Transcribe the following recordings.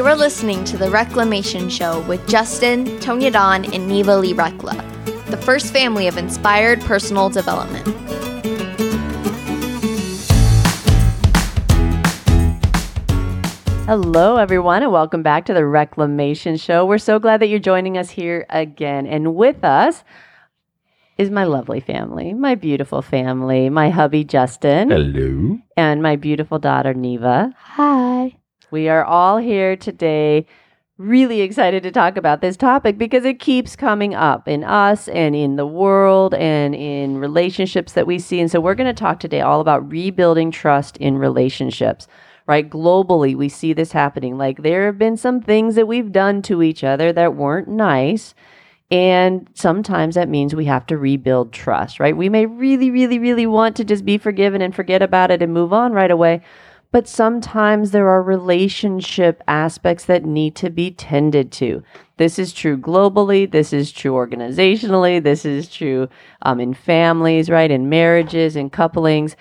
You're listening to The Reclamation Show with Justin, Tonya Don, and Neva Lee Recla, the first family of inspired personal development. Hello, everyone, and welcome back to the Reclamation Show. We're so glad that you're joining us here again. And with us is my lovely family, my beautiful family, my hubby, Justin. Hello. And my beautiful daughter, Neva. Hi. We are all here today, really excited to talk about this topic because it keeps coming up in us and in the world and in relationships that we see. And so we're going to talk today all about rebuilding trust in relationships right? Globally, we see this happening. Like there have been some things that we've done to each other that weren't nice. And sometimes that means we have to rebuild trust, right? We may really, really, really want to just be forgiven and forget about it and move on right away. But sometimes there are relationship aspects that need to be tended to. This is true globally. This is true organizationally. This is true um, in families, right? In marriages, in couplings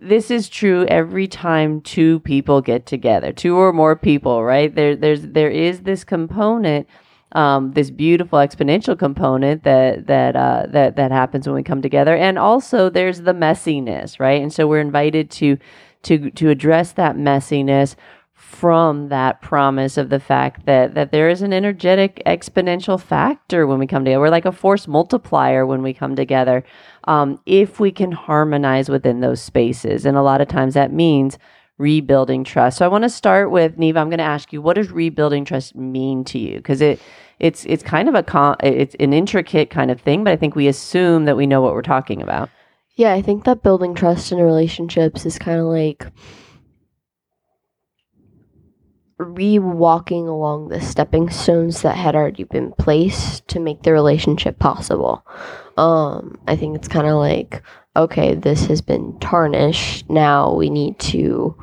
this is true every time two people get together, two or more people, right? There, there's, there is this component, um, this beautiful exponential component that that uh, that that happens when we come together, and also there's the messiness, right? And so we're invited to to to address that messiness from that promise of the fact that that there is an energetic exponential factor when we come together. We're like a force multiplier when we come together. Um, if we can harmonize within those spaces, and a lot of times that means rebuilding trust. So I want to start with Neva. I'm going to ask you, what does rebuilding trust mean to you? Because it it's it's kind of a con- it's an intricate kind of thing, but I think we assume that we know what we're talking about. Yeah, I think that building trust in relationships is kind of like re-walking along the stepping stones that had already been placed to make the relationship possible. Um, I think it's kind of like, okay, this has been tarnished. Now we need to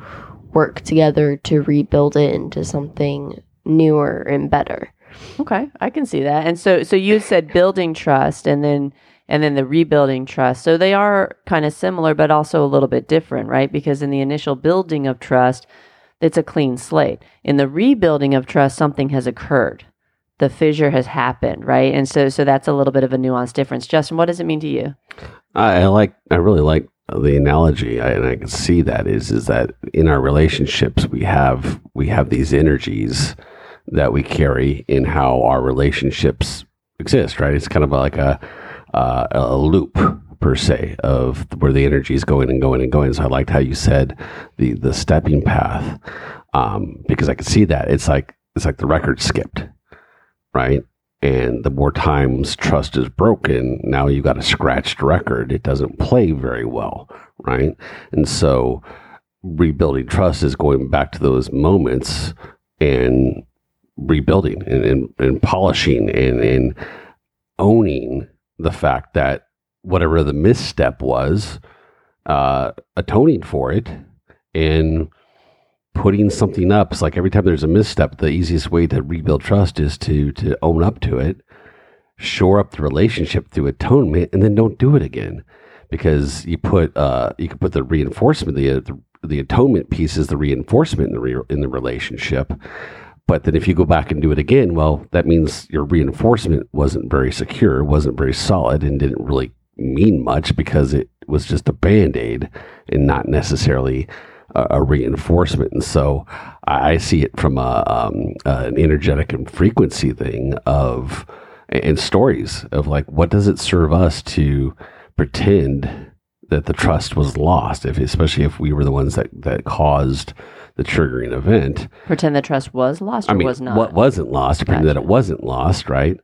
work together to rebuild it into something newer and better. Okay, I can see that. And so, so you said building trust, and then and then the rebuilding trust. So they are kind of similar, but also a little bit different, right? Because in the initial building of trust, it's a clean slate. In the rebuilding of trust, something has occurred. The fissure has happened, right? And so, so that's a little bit of a nuanced difference. Justin, what does it mean to you? I, I like. I really like the analogy, I, and I can see that is is that in our relationships we have we have these energies that we carry in how our relationships exist. Right? It's kind of like a uh, a loop per se of where the energy is going and going and going. So I liked how you said the the stepping path um, because I could see that it's like it's like the record skipped, right? And the more times trust is broken, now you've got a scratched record. It doesn't play very well, right? And so rebuilding trust is going back to those moments and rebuilding and, and, and polishing and, and owning the fact that whatever the misstep was, uh, atoning for it and putting something up. It's like every time there's a misstep, the easiest way to rebuild trust is to to own up to it, shore up the relationship through atonement, and then don't do it again. Because you put uh, you can put the reinforcement, the, the the atonement piece is the reinforcement in the re- in the relationship. But then if you go back and do it again, well, that means your reinforcement wasn't very secure, wasn't very solid, and didn't really mean much because it was just a band aid and not necessarily a, a, reinforcement. And so I see it from a, um, an energetic and frequency thing of and stories of like what does it serve us to pretend that the trust was lost if especially if we were the ones that that caused the triggering event pretend the trust was lost or I mean, was not what wasn't lost pretend that it wasn't lost right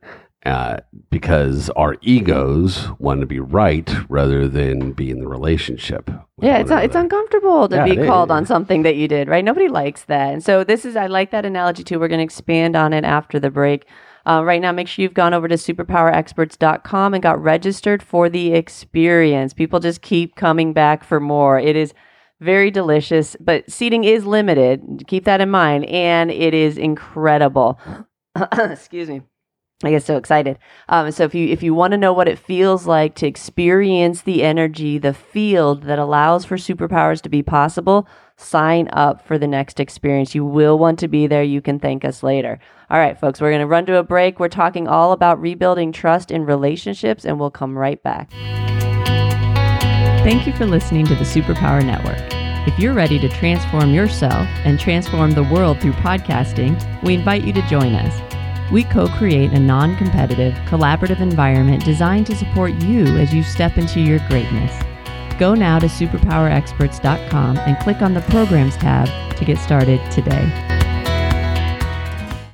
uh, because our egos want to be right rather than be in the relationship. Yeah, it's it's uncomfortable to yeah, be called is. on something that you did, right? Nobody likes that, and so this is I like that analogy too. We're going to expand on it after the break. Uh, right now, make sure you've gone over to superpowerexperts.com and got registered for the experience. People just keep coming back for more. It is very delicious, but seating is limited. Keep that in mind, and it is incredible. Excuse me. I get so excited. Um, so if you if you want to know what it feels like to experience the energy, the field that allows for superpowers to be possible, sign up for the next experience. You will want to be there. You can thank us later. All right, folks, we're going to run to a break. We're talking all about rebuilding trust in relationships, and we'll come right back. Thank you for listening to the Superpower Network. If you're ready to transform yourself and transform the world through podcasting, we invite you to join us. We co create a non competitive, collaborative environment designed to support you as you step into your greatness. Go now to superpowerexperts.com and click on the Programs tab to get started today.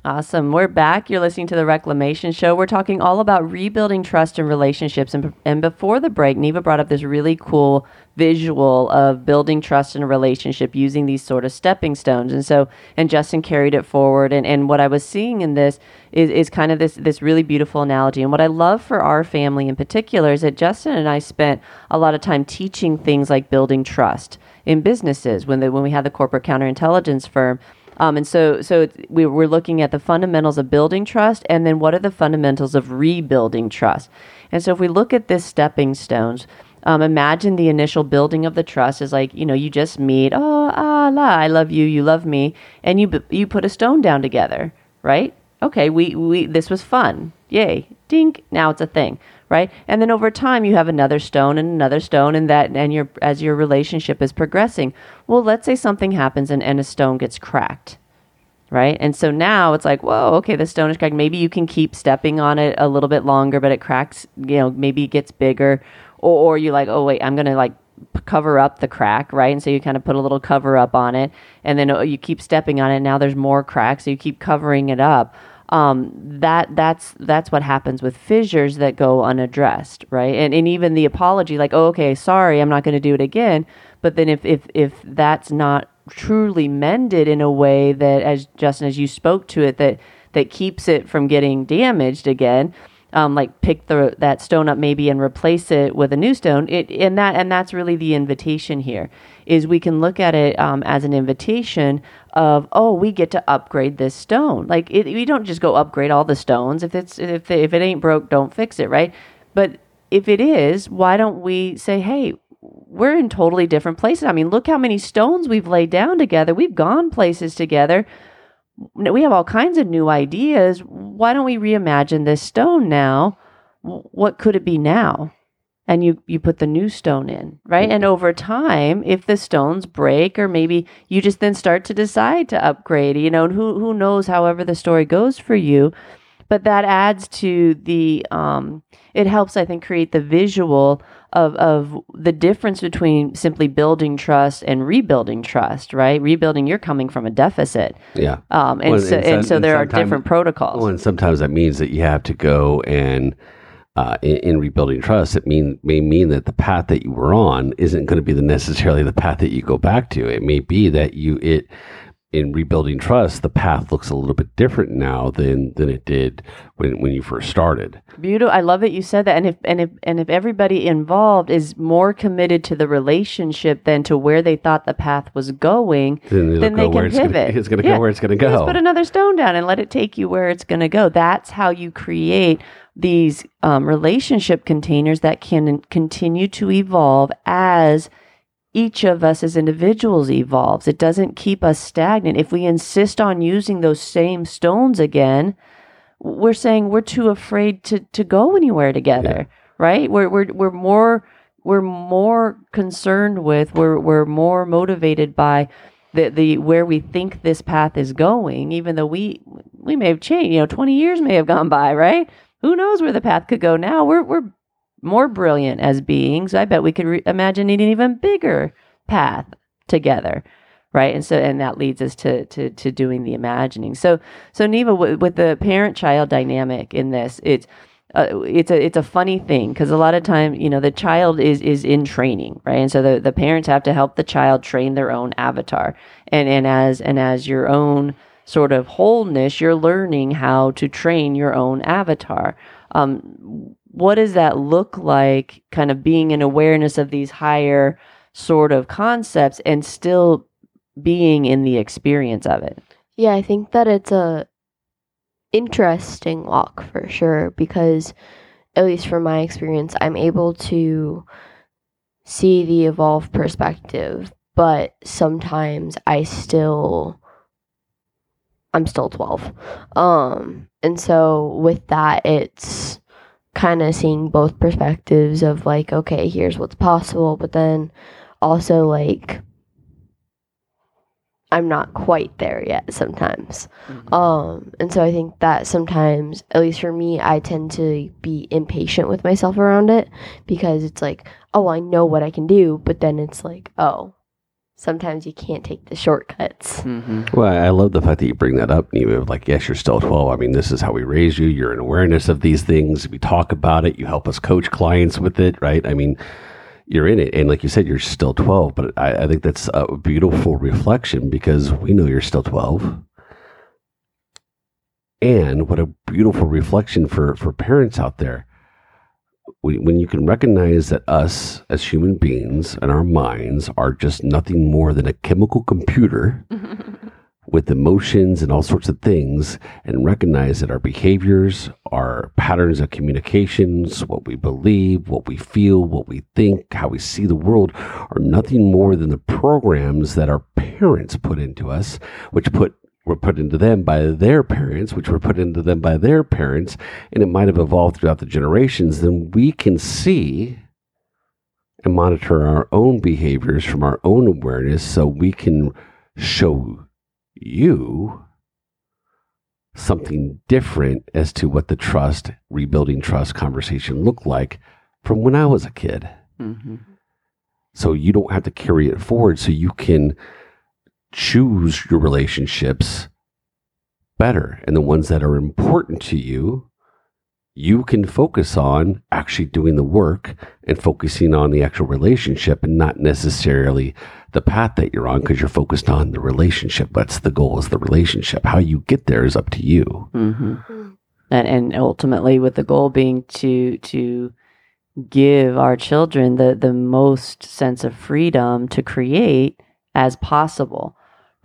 Awesome. We're back. You're listening to the Reclamation Show. We're talking all about rebuilding trust in relationships. And, and before the break, Neva brought up this really cool visual of building trust in a relationship using these sort of stepping stones. And so, and Justin carried it forward. And, and what I was seeing in this is, is kind of this, this really beautiful analogy. And what I love for our family in particular is that Justin and I spent a lot of time teaching things like building trust in businesses when, they, when we had the corporate counterintelligence firm um, and so, so we, we're looking at the fundamentals of building trust, and then what are the fundamentals of rebuilding trust. And so, if we look at this stepping stones, um, imagine the initial building of the trust is like you know you just meet, oh ah la, I love you, you love me, and you you put a stone down together, right? Okay, we we this was fun, yay, dink. Now it's a thing right? And then over time you have another stone and another stone and that and your as your relationship is progressing well let's say something happens and, and a stone gets cracked right? And so now it's like whoa okay the stone is cracked. Maybe you can keep stepping on it a little bit longer but it cracks you know maybe it gets bigger. Or, or you're like oh wait i'm gonna like cover up the crack, right? And so you kind of put a little cover up on it, and then oh, you keep stepping on it. And now there's more cracks, so you keep covering it up um, that that's that's what happens with fissures that go unaddressed, right? And and even the apology, like, oh, okay, sorry, I'm not going to do it again. But then if if if that's not truly mended in a way that, as Justin, as you spoke to it, that that keeps it from getting damaged again, um, like pick the that stone up maybe and replace it with a new stone. It and that and that's really the invitation here is we can look at it um, as an invitation of oh we get to upgrade this stone. Like it, we don't just go upgrade all the stones. If it's if if it ain't broke don't fix it right? But if it is why don't we say hey we're in totally different places. I mean look how many stones we've laid down together. We've gone places together we have all kinds of new ideas. Why don't we reimagine this stone now? What could it be now? And you you put the new stone in right? And over time if the stones break or maybe you just then start to decide to upgrade you know who who knows however the story goes for you but that adds to the um it helps i think create the visual of of the difference between simply building trust and rebuilding trust right? Rebuilding you're coming from a deficit. Yeah. Um and well, so and, and so there are different protocols. well, and sometimes that means that you have to go and uh, in, in, rebuilding trust, it mean may mean that the path that you were on isn't going to be the necessarily the path that you go back to. It may be that you it in rebuilding trust, the path looks a little bit different now than than it did when when you first started. Beautiful. I love that you said that. And if and if and if everybody involved is more committed to the relationship than to where they thought the path was going, then, then they can pivot. It's going to yeah. go where it's going to go. Just put another stone down and let it take you where it's going to go. That's how you create these um, relationship containers that can continue to evolve as each of us as individuals evolves. It doesn't keep us stagnant. If we insist on using those same stones again, we're saying we're too afraid to, to go anywhere together, yeah. right? We're, we're, we're more we're more concerned with we're, we're more motivated by the, the where we think this path is going even though we we may have changed you know 20 years may have gone by right who knows where the path could go now? We're we're more brilliant as beings. I bet we could re- imagine an even bigger path together, right? And so, and that leads us to to to doing the imagining. So, so Neva, w- with the parent-child dynamic in this, it's uh, it's a it's a funny thing because a lot of time you know the child is is in training right and so the, the parents have to help the child train their own avatar and and as and as your own sort of wholeness, you're learning how to train your own avatar. Um, what does that look like, kind of being in awareness of these higher sort of concepts and still being in the experience of it? Yeah, I think that it's a interesting walk for sure because at least from my experience, I'm able to see the evolved perspective but sometimes I still I'm still 12. Um and so with that it's kind of seeing both perspectives of like okay, here's what's possible, but then also like I'm not quite there yet sometimes. Um, and so I think that sometimes, at least for me, I tend to be impatient with myself around it because it's like, oh, I know what I can do, but then it's like, oh, sometimes you can't take the shortcuts. Mhm. Well, I love the fact that you bring that up, Neva. Like, yes, you're still 12. I mean, this is how we raise you. You're in awareness of these things. We talk about it. You help us coach clients with it, right? I mean, you're in it. And like you said, you're still 12. But I, I think that's a beautiful reflection because we know you're still 12. And what a beautiful reflection for, for parents out there. When you can recognize that us as human beings and our minds are just nothing more than a chemical computer with emotions and all sorts of things and recognize that our behaviors, our patterns of communications, what we believe, what we feel, what we think, how we see the world are nothing more than the programs that our parents put into us, which put were put into them by their parents, which were put into them by their parents, and it might have evolved throughout the generations, then we can see and monitor our own behaviors from our own awareness so we can show you something different as to what the trust, rebuilding trust conversation looked like from when I was a kid. Mhm. So you don't have to carry it forward so you can choose your relationships better and the ones that are important to you you can focus on actually doing the work and focusing on the actual relationship and not necessarily the path that you're on because you're focused on the relationship. That's the goal is the relationship. How you get there is up to you. Hmm And and ultimately, with the goal being to to give our children the the most sense of freedom to create as possible,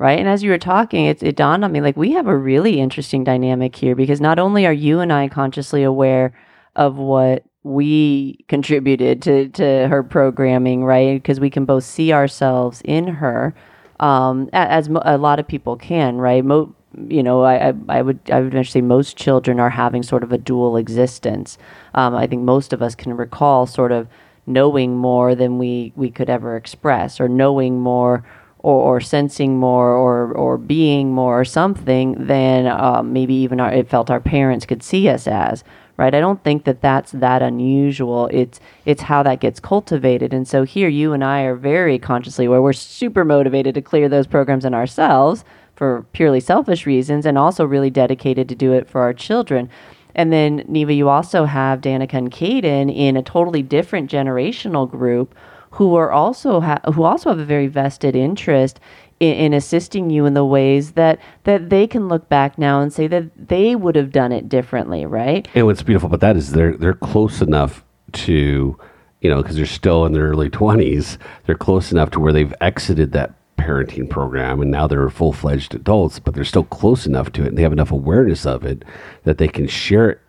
right? And as you were talking, it, it dawned on me like we have a really interesting dynamic here because not only are you and I consciously aware of what we contributed to to her programming, right? Because we can both see ourselves in her, um, as a lot of people can, right? Mo- you know, I, I, would I would say most children are having sort of a dual existence. Um, I think most of us can recall sort of knowing more than we we could ever express, or knowing more, or, or sensing more, or or being more, or something than um, maybe even our, it felt our parents could see us as. Right, I don't think that that's that unusual. It's it's how that gets cultivated, and so here you and I are very consciously where we're super motivated to clear those programs in ourselves for purely selfish reasons and also really dedicated to do it for our children. And then, Neva, you also have Danica and Caden in a totally different generational group who are also ha- who also have a very vested interest in, in assisting you in the ways that that they can look back now and say that they would have done it differently, right? And what's beautiful about that is they're they're close enough to, you know, because they're still in their early twenties. They're close enough to where they've exited that parenting program and now they're full fledged adults. But they're still close enough to it, and they have enough awareness of it that they can share it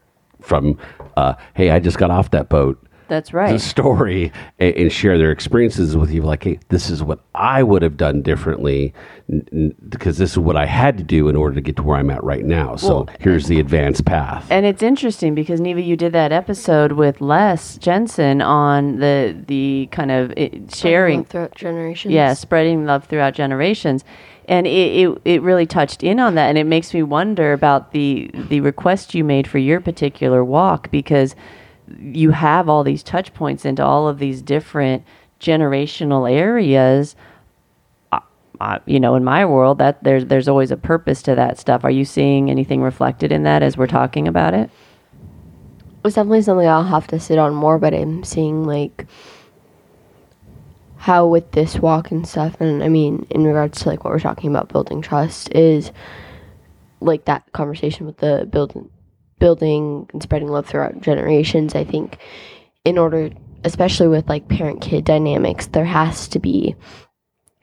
from, uh, "Hey, I just got off that boat." That's The right. story and, and share their experiences with you, like, hey, this is what I would have done differently n- n- because this is what I had to do in order to get to where I'm at right now. So Well, here's the advanced path. And it's interesting because Neva, you did that episode with Les Jensen on the the kind of eh, it, sharing throughout generations. yeah spreading love throughout generations and it, it, it really touched in on that and it makes me wonder about the the request you made for your particular walk because you have all these touch points into all of these different generational areas you know in my world that there's there's always a purpose to that stuff. Are you seeing anything reflected in that as we're talking about it? It's definitely something I'll have to sit on more, but I'm seeing like how with this walk and stuff, and I mean, in regards to like what we're talking about building trust, is like that conversation with the building, building and spreading love throughout generations. I think in order, especially with like parent kid dynamics, there has to be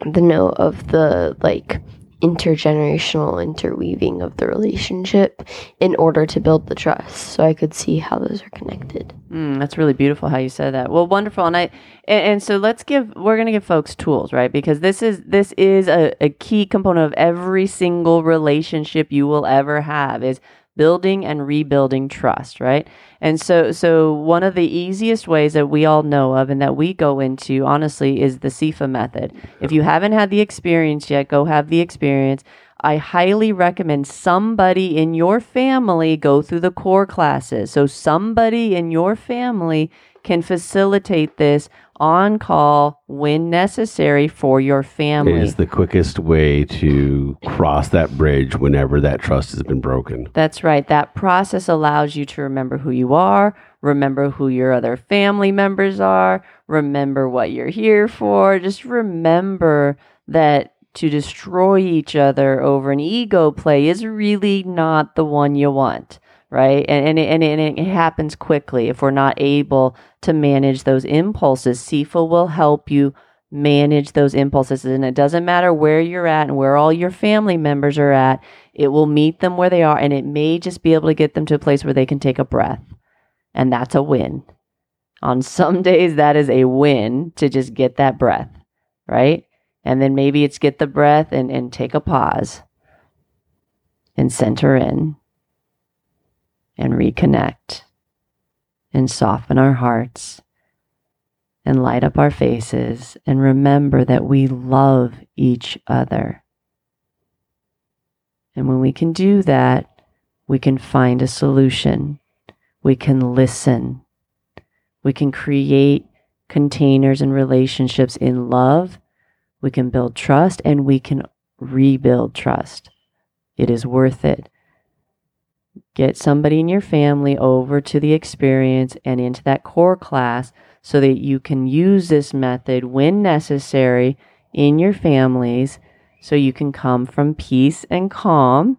the note of the like intergenerational interweaving of the relationship in order to build the trust. So I could see how those are connected. Mm, that's really beautiful how you said that. Well, wonderful. And I and, and so let's give we're going to give folks tools, right? Because this is this is a, a key component of every single relationship you will ever have is building and rebuilding trust, right? And so so one of the easiest ways that we all know of and that we go into honestly is the CIFA method. If you haven't had the experience yet, go have the experience. I highly recommend somebody in your family go through the core classes. So somebody in your family can facilitate this on call when necessary for your family. Is the quickest way to cross that bridge whenever that trust has been broken. That's right. That process allows you to remember who you are, remember who your other family members are, remember what you're here for. Just remember that to destroy each other over an ego play is really not the one you want right? And and it, and, it, and it happens quickly if we're not able to manage those impulses. CIFA will help you manage those impulses, and it doesn't matter where you're at and where all your family members are at. It will meet them where they are, and it may just be able to get them to a place where they can take a breath, and that's a win. On some days, that is a win to just get that breath, right? And then maybe it's get the breath and, and take a pause and center in and reconnect and soften our hearts and light up our faces and remember that we love each other. And when we can do that, we can find a solution. We can listen. We can create containers and relationships in love. We can build trust and we can rebuild trust. It is worth it. Get somebody in your family over to the experience and into that core class so that you can use this method when necessary in your families so you can come from peace and calm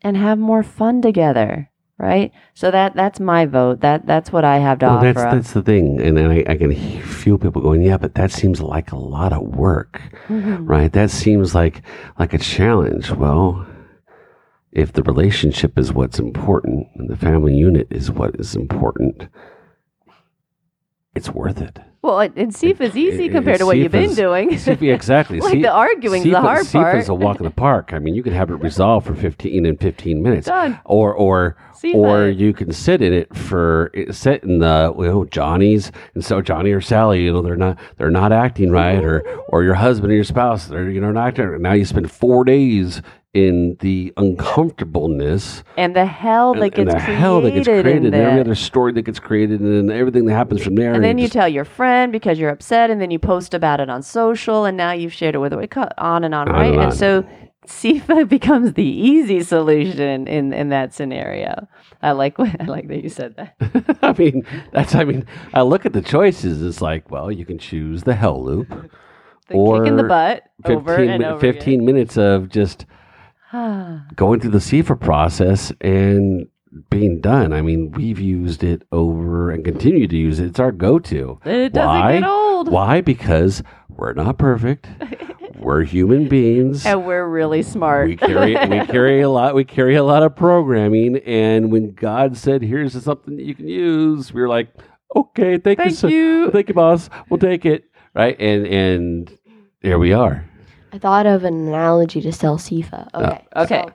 and have more fun together right so that that's my vote that that's what i have to well, offer that's up. that's the thing, and, and I, I can feel people going, "Yeah, but that seems like a lot of work, Mhm. right? That seems like like a challenge." Well, if the relationship is what's important and the family unit is what is important, it's worth it. well and and see if it's easy it- compared to what you've been doing CIFA, exactly. like the arguing's the hard CIFA's part a walk in the park. I mean, you can have it resolved for fifteen in fifteen minutes, Done. or or or you can sit in it for eh, sit in the you know Johnny's and so Johnny or Sally, you know they're not they're not acting right, or or your husband or your spouse, they're you know not acting. Now you spend four days in the uncomfortableness and the hell that and, gets and the hell that gets created created, and every other story that gets created, and then everything that happens from there. And then it you just- tell your friend because you're upset, and then you post about it on social, and now you've shared it with it co- on and on, On right? and And so CIFA becomes the easy solution in in that scenario. I like what I like that you said that. I mean, that's. I mean, I look at the choices. It's like, well, you can choose the hell loop, The kick in the Or butt over fifteen, and over 15 minutes of just again. going through the CIFA process and being done. I mean, we've used it over and continue to use it. It's our go-to. it doesn't Why? get old, Why? Because we're not perfect. we're human beings. and we're really smart. we carry we carry a lot we carry a lot of programming and when god said here's something that you can use we were like okay thank, you, Thank sir. you. thank you boss we'll take it right and and there we are I thought of an analogy to sell CIFA. Oh, okay. okay. so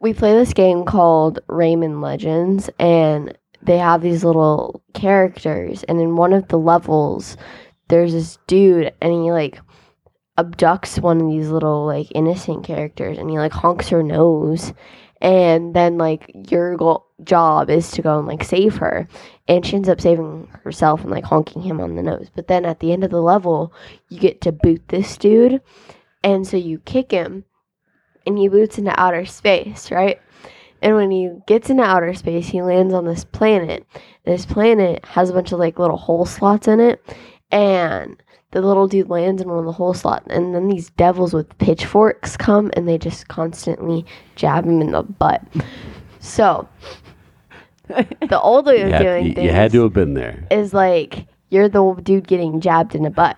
we play this game called Rayman Legends, and they have these little characters. And in one of the levels, there's this dude, and he like abducts one of these little like innocent characters, and he like honks her nose. And then like your go- job is to go and like save her, and she ends up saving herself and like honking him on the nose. But then at the end of the level, you get to boot this dude, and so you kick him, and he boots into outer space, right? And when he gets into outer space, he lands on this planet. This planet has a bunch of like little hole slots in it, and the little dude lands in one of the hole slots, and then these devils with pitchforks come and they just constantly jab him in the butt. So the old way of you had, doing you- things you had to have been there is like you're the dude getting jabbed in the butt,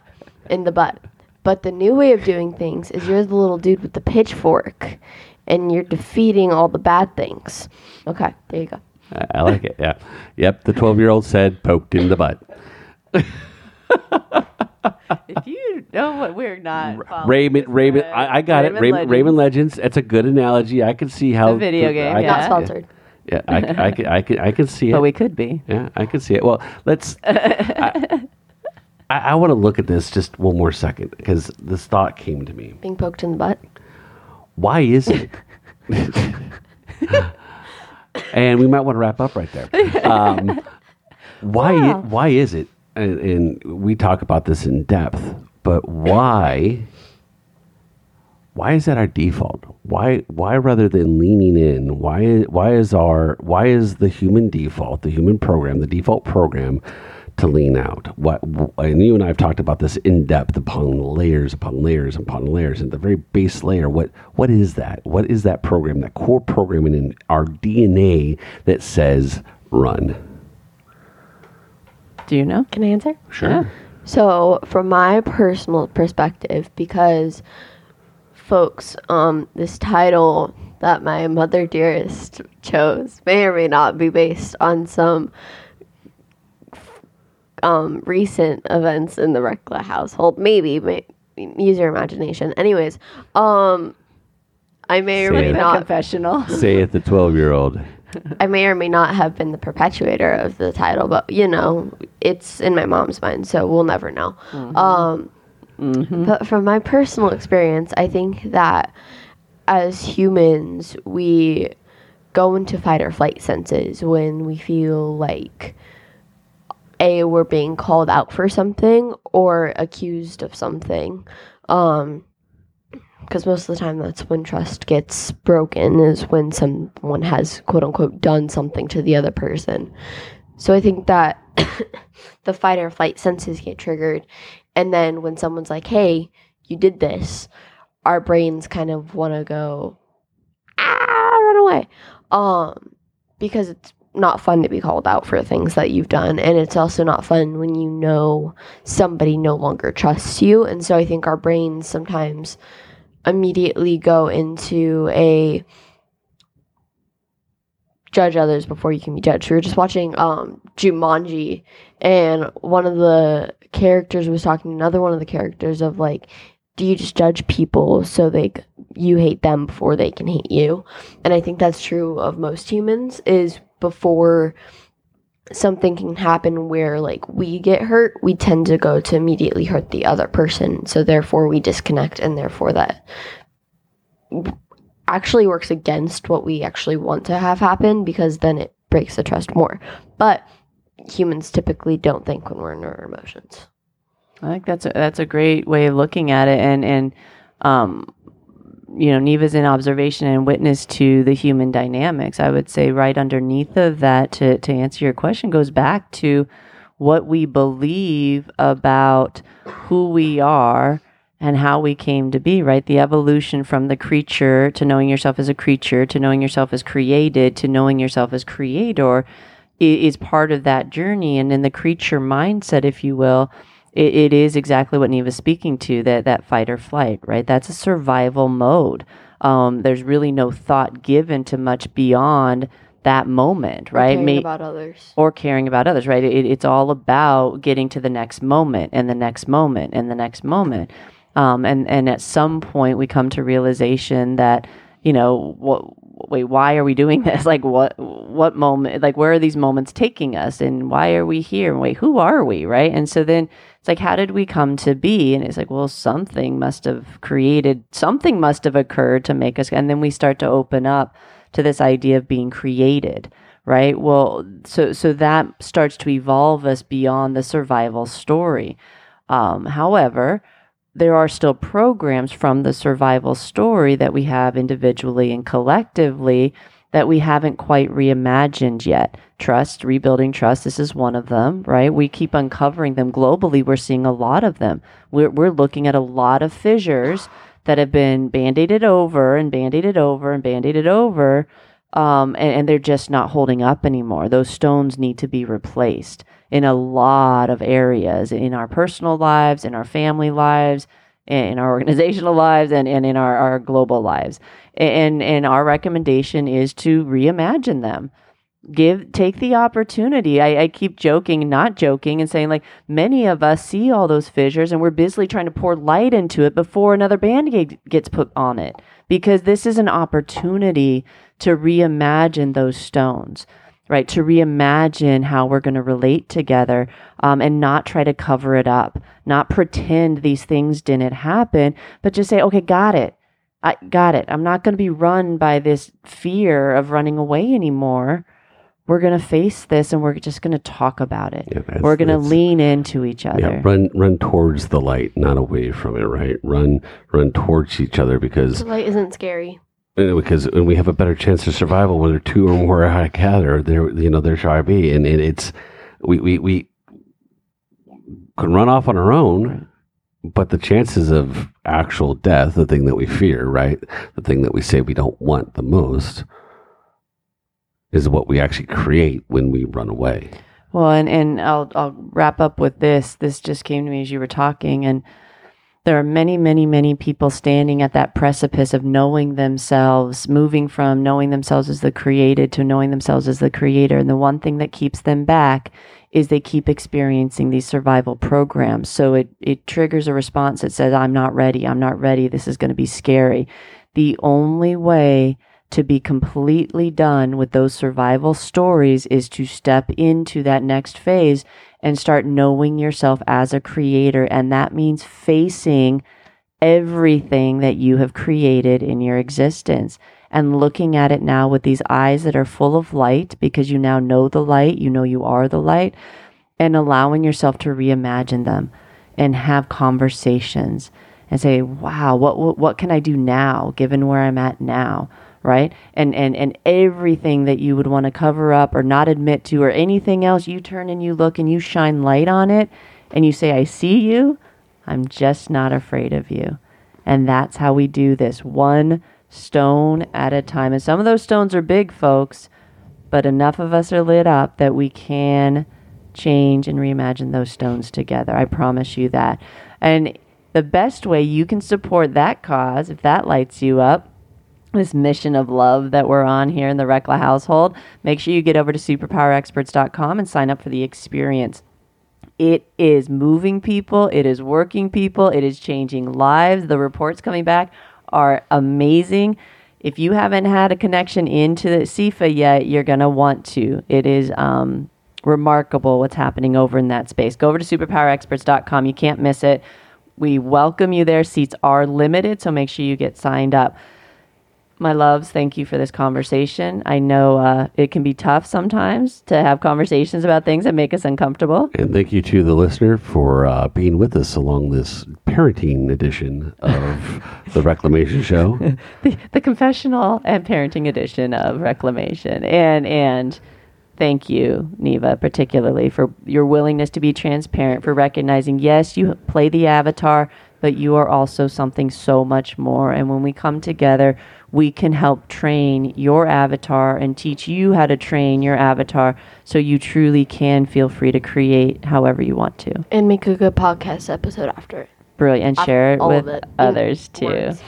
in the butt. But the new way of doing things is you're the little dude with the pitchfork and you're defeating all the bad things. Okay, there you go. I, I like it. Yeah. Yep. The 12 year old said, poked in the butt. if you know what we're not, following Rayman, Rayman, I, I got it. Rayman, Legends. Rayman Legends. That's a good analogy. I can see how a video game, I, yeah. Not sponsored. Yeah, I, I, can, I, can, I can see it. But we could be. Yeah, I can see it. Well, let's. I, I, I want to look at this just one more second because this thought came to me. Being poked in the butt. Why is it? and we might want to wrap up right there. Um, why? i- why is it? And, and we talk about this in depth, but why? Why is that our default? Why? Why rather than leaning in? Why? Why is our? Why is the human default, the human program, the default program? To lean out. What and you and I have talked about this in depth upon layers upon layers upon layers. And the very base layer, what what is that? What is that program? That core programming in our DNA that says run. Do you know? Can I answer? Sure. So, from my personal perspective, because folks, um, this title that my mother dearest chose may or may not be based on some um, recent events in the Recla household. Maybe, may, use your imagination. Anyways, um, I may or Say may it. not confessional. Say it, the twelve-year-old. I may or may not have been the perpetuator of the title, but you know, it's in my mom's mind, so we'll never know. Um, But from my personal experience, I think that as humans, we go into fight or flight senses when we feel like a we're being called out for something or accused of something. Um, because most of the time that's when trust gets broken is when someone has quote unquote done something to the other person so i think that the fight or flight senses get triggered and then when someone's like hey you did this our brains kind of want to go ah run away. Um because it's not fun to be called out for things that you've done. And it's also not fun when you know somebody no longer trusts you. And so i think our brains sometimes immediately go into a judge others before you can be judged. We were just watching um Jumanji and one of the characters was talking to another one of the characters of like do you just judge people so they you hate them before they can hate you? And I think that's true of most humans is before something can happen where like we get hurt, we tend to go to immediately hurt the other person. So therefore we disconnect and therefore that actually works against what we actually want to have happen because then it breaks the trust more. But humans typically don't think when we're in our emotions. I think that's a, that's a great way of looking at it, and and um, you know, Neva's in observation and witness to the human dynamics. I would say right underneath of that, to to answer your question, goes back to what we believe about who we are and how we came to be. Right, the evolution from the creature to knowing yourself as a creature to knowing yourself as created to knowing yourself as creator is part of that journey. And in the creature mindset, if you will, it, it is exactly what Neva's speaking to that that fight or flight, right? That's a survival mode. Um, there's really no thought given to much beyond that moment, right? Caring May- about others. or caring about others, right? It, it's all about getting to the next moment and the next moment and the next moment. Um, and, and at some point, we come to realization that, you know, what, wait, why are we doing this? Like, what, what moment, like, where are these moments taking us? And why are we here? And wait, who are we? Right. And so then it's like, how did we come to be? And it's like, well, something must have created, something must have occurred to make us. And then we start to open up to this idea of being created right well so so that starts to evolve us beyond the survival story um, however there are still programs from the survival story that we have individually and collectively that we haven't quite reimagined yet. Trust, rebuilding trust, this is one of them, right? We keep uncovering them globally. We're seeing a lot of them. We're, we're looking at a lot of fissures that have been band aided over and band aided over and band aided over, um, and, and they're just not holding up anymore. Those stones need to be replaced in a lot of areas in our personal lives, in our family lives, in our organizational lives and, and in our, our global lives. And, and our recommendation is to reimagine them give take the opportunity I, I, keep joking not joking and saying like many of us see all those fissures and we're busily trying to pour light into it before another band-aid gets put on it because this is an opportunity to reimagine those stones right to reimagine how we're going to relate together um, and not try to cover it up not pretend these things didn't happen but just say okay got it i got it i'm not going to be run by this fear of running away anymore we're going to face this and we're just going to talk about it. Yeah, we're going to lean into each other. Yeah, run run towards the light, not away from it, right? Run run towards each other because the light isn't scary. Uh, because uh, we have a better chance of survival when there are two or more gather. There, you know, there shall be, and, and it's we we we can run off on our own, but the chances of actual death, the thing that we fear, right, the thing that we say we don't want the most, is what we actually create when we run away. Well, and, and I'll, I'll wrap up with this. This just came to me as you were talking. And there are many, many, many people standing at that precipice of knowing themselves, moving from knowing themselves as the created to knowing themselves as the creator. And the one thing that keeps them back is they keep experiencing these survival programs. So it, it triggers a response that says, I'm not ready. I'm not ready. This is going to be scary. The only way to be completely done with those survival stories is to step into that next phase and start knowing yourself as a creator. And that means facing everything that you have created in your existence and looking at it now with these eyes that are full of light because you now know the light, you know you are the light, and allowing yourself to reimagine them and have conversations and say, wow, what, what, what can I do now given where I'm at now? Right? And and and everything that you would want to cover up or not admit to or anything else, you turn and you look and you shine light on it and you say, "I see you. I'm just not afraid of you." And that's how we do this, one stone at a time. And some of those stones are big, folks, but enough of us are lit up that we can change and reimagine those stones together. I promise you that. And the best way you can support that cause, if that lights you up, this mission of love that we're on here in the Recla household, make sure you get over to superpowerexperts.com and sign up for the experience. It is moving people, it is working people, it is changing lives. The reports coming back are amazing. If you haven't had a connection into the SIFA yet, you're going to want to. It is um, remarkable what's happening over in that space. Go over to superpowerexperts.com. You can't miss it. We welcome you there. Seats are limited, so make sure you get signed up my loves, thank you for this conversation. I know uh, it can be tough sometimes to have conversations about things that make us uncomfortable. And thank you to the listener for uh, being with us along this parenting edition of the Reclamation Show, the, the confessional and parenting edition of Reclamation, and and thank you, Neva, particularly for your willingness to be transparent, for recognizing yes, you play the avatar, but you are also something so much more. And when we come together we can help train your avatar and teach you how to train your avatar so you truly can feel free to create however you want to. And make a good podcast episode after it. Brilliant. And share it with it others too. Words.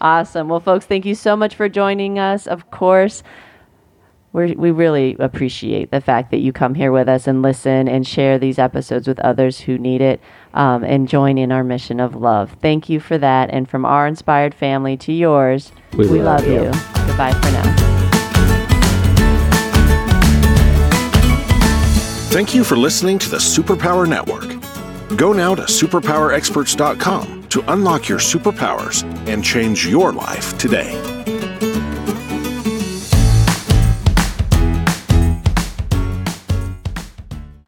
Awesome. Well, folks, thank you so much for joining us. Of course, we we really appreciate the fact that you come here with us and listen and share these episodes with others who need it um, and join in our mission of love. Thank you for that. And from our inspired family to yours, we, we love, love you. you. Goodbye for now. Thank you for listening to the Superpower Network. Go now to superpowerexperts.com to unlock your superpowers and change your life today.